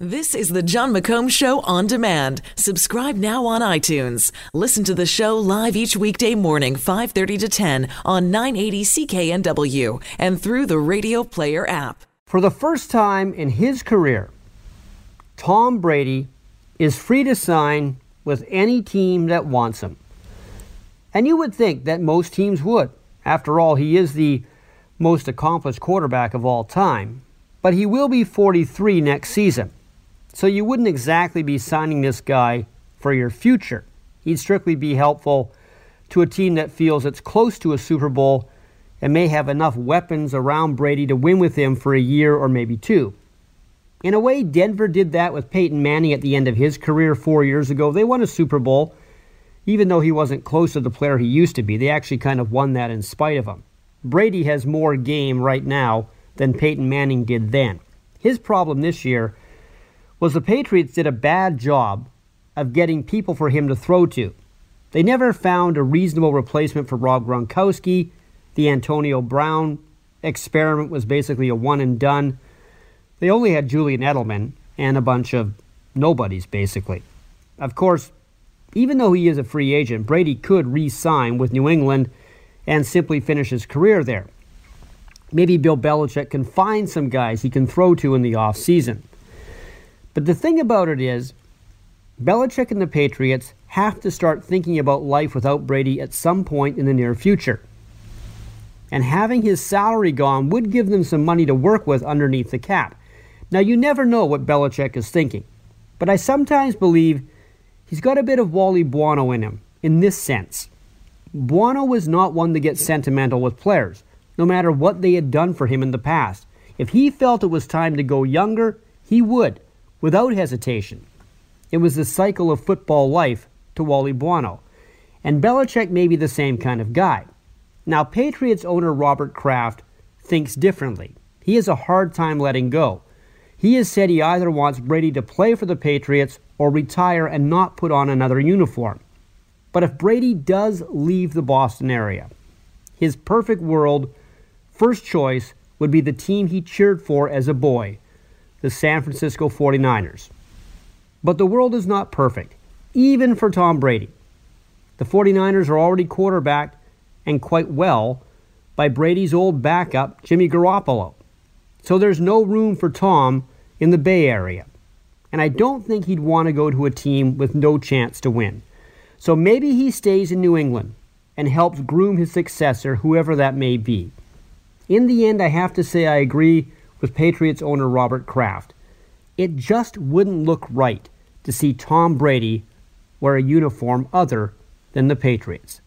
This is the Jon McComb Show on demand. Subscribe now on iTunes. Listen to the show live each weekday morning, 5:30 to 10 on 980 CKNW and through the Radio Player app. For the first time in his career, Tom Brady is free to sign with any team that wants him. And you would think that most teams would. After all, he is the most accomplished quarterback of all time. But he will be 43 next season. So you wouldn't exactly be signing this guy for your future. He'd strictly be helpful to a team that feels it's close to a Super Bowl and may have enough weapons around Brady to win with him for a year or maybe two. In a way, Denver did that with Peyton Manning at the end of his career four years ago. They won a Super Bowl, even though he wasn't close to the player he used to be. They actually kind of won that in spite of him. Brady has more game right now than Peyton Manning did then. His problem this year was the Patriots did a bad job of getting people for him to throw to. They never found a reasonable replacement for Rob Gronkowski. The Antonio Brown experiment was basically a one and done. They only had Julian Edelman and a bunch of nobodies, basically. Of course, even though he is a free agent, Brady could re sign with New England and simply finish his career there. Maybe Bill Belichick can find some guys he can throw to in the offseason. But the thing about it is, Belichick and the Patriots have to start thinking about life without Brady at some point in the near future. And having his salary gone would give them some money to work with underneath the cap. Now, you never know what Belichick is thinking, but I sometimes believe he's got a bit of Wally Buono in him, in this sense. Buono was not one to get sentimental with players, no matter what they had done for him in the past. If he felt it was time to go younger, he would without hesitation. It was the cycle of football life to Wally Buono. And Belichick may be the same kind of guy. Now, Patriots owner Robert Kraft thinks differently. He has a hard time letting go. He has said he either wants Brady to play for the Patriots or retire and not put on another uniform. But if Brady does leave the Boston area, his perfect world, first choice would be the team he cheered for as a boy, the San Francisco 49ers. But the world is not perfect, even for Tom Brady. The 49ers are already quarterbacked, and quite well, by Brady's old backup, Jimmy Garoppolo. So there's no room for Tom in the Bay Area. And I don't think he'd want to go to a team with no chance to win. So maybe he stays in New England and helps groom his successor, whoever that may be. In the end, I have to say I agree with Patriots owner Robert Kraft. It just wouldn't look right to see Tom Brady wear a uniform other than the Patriots.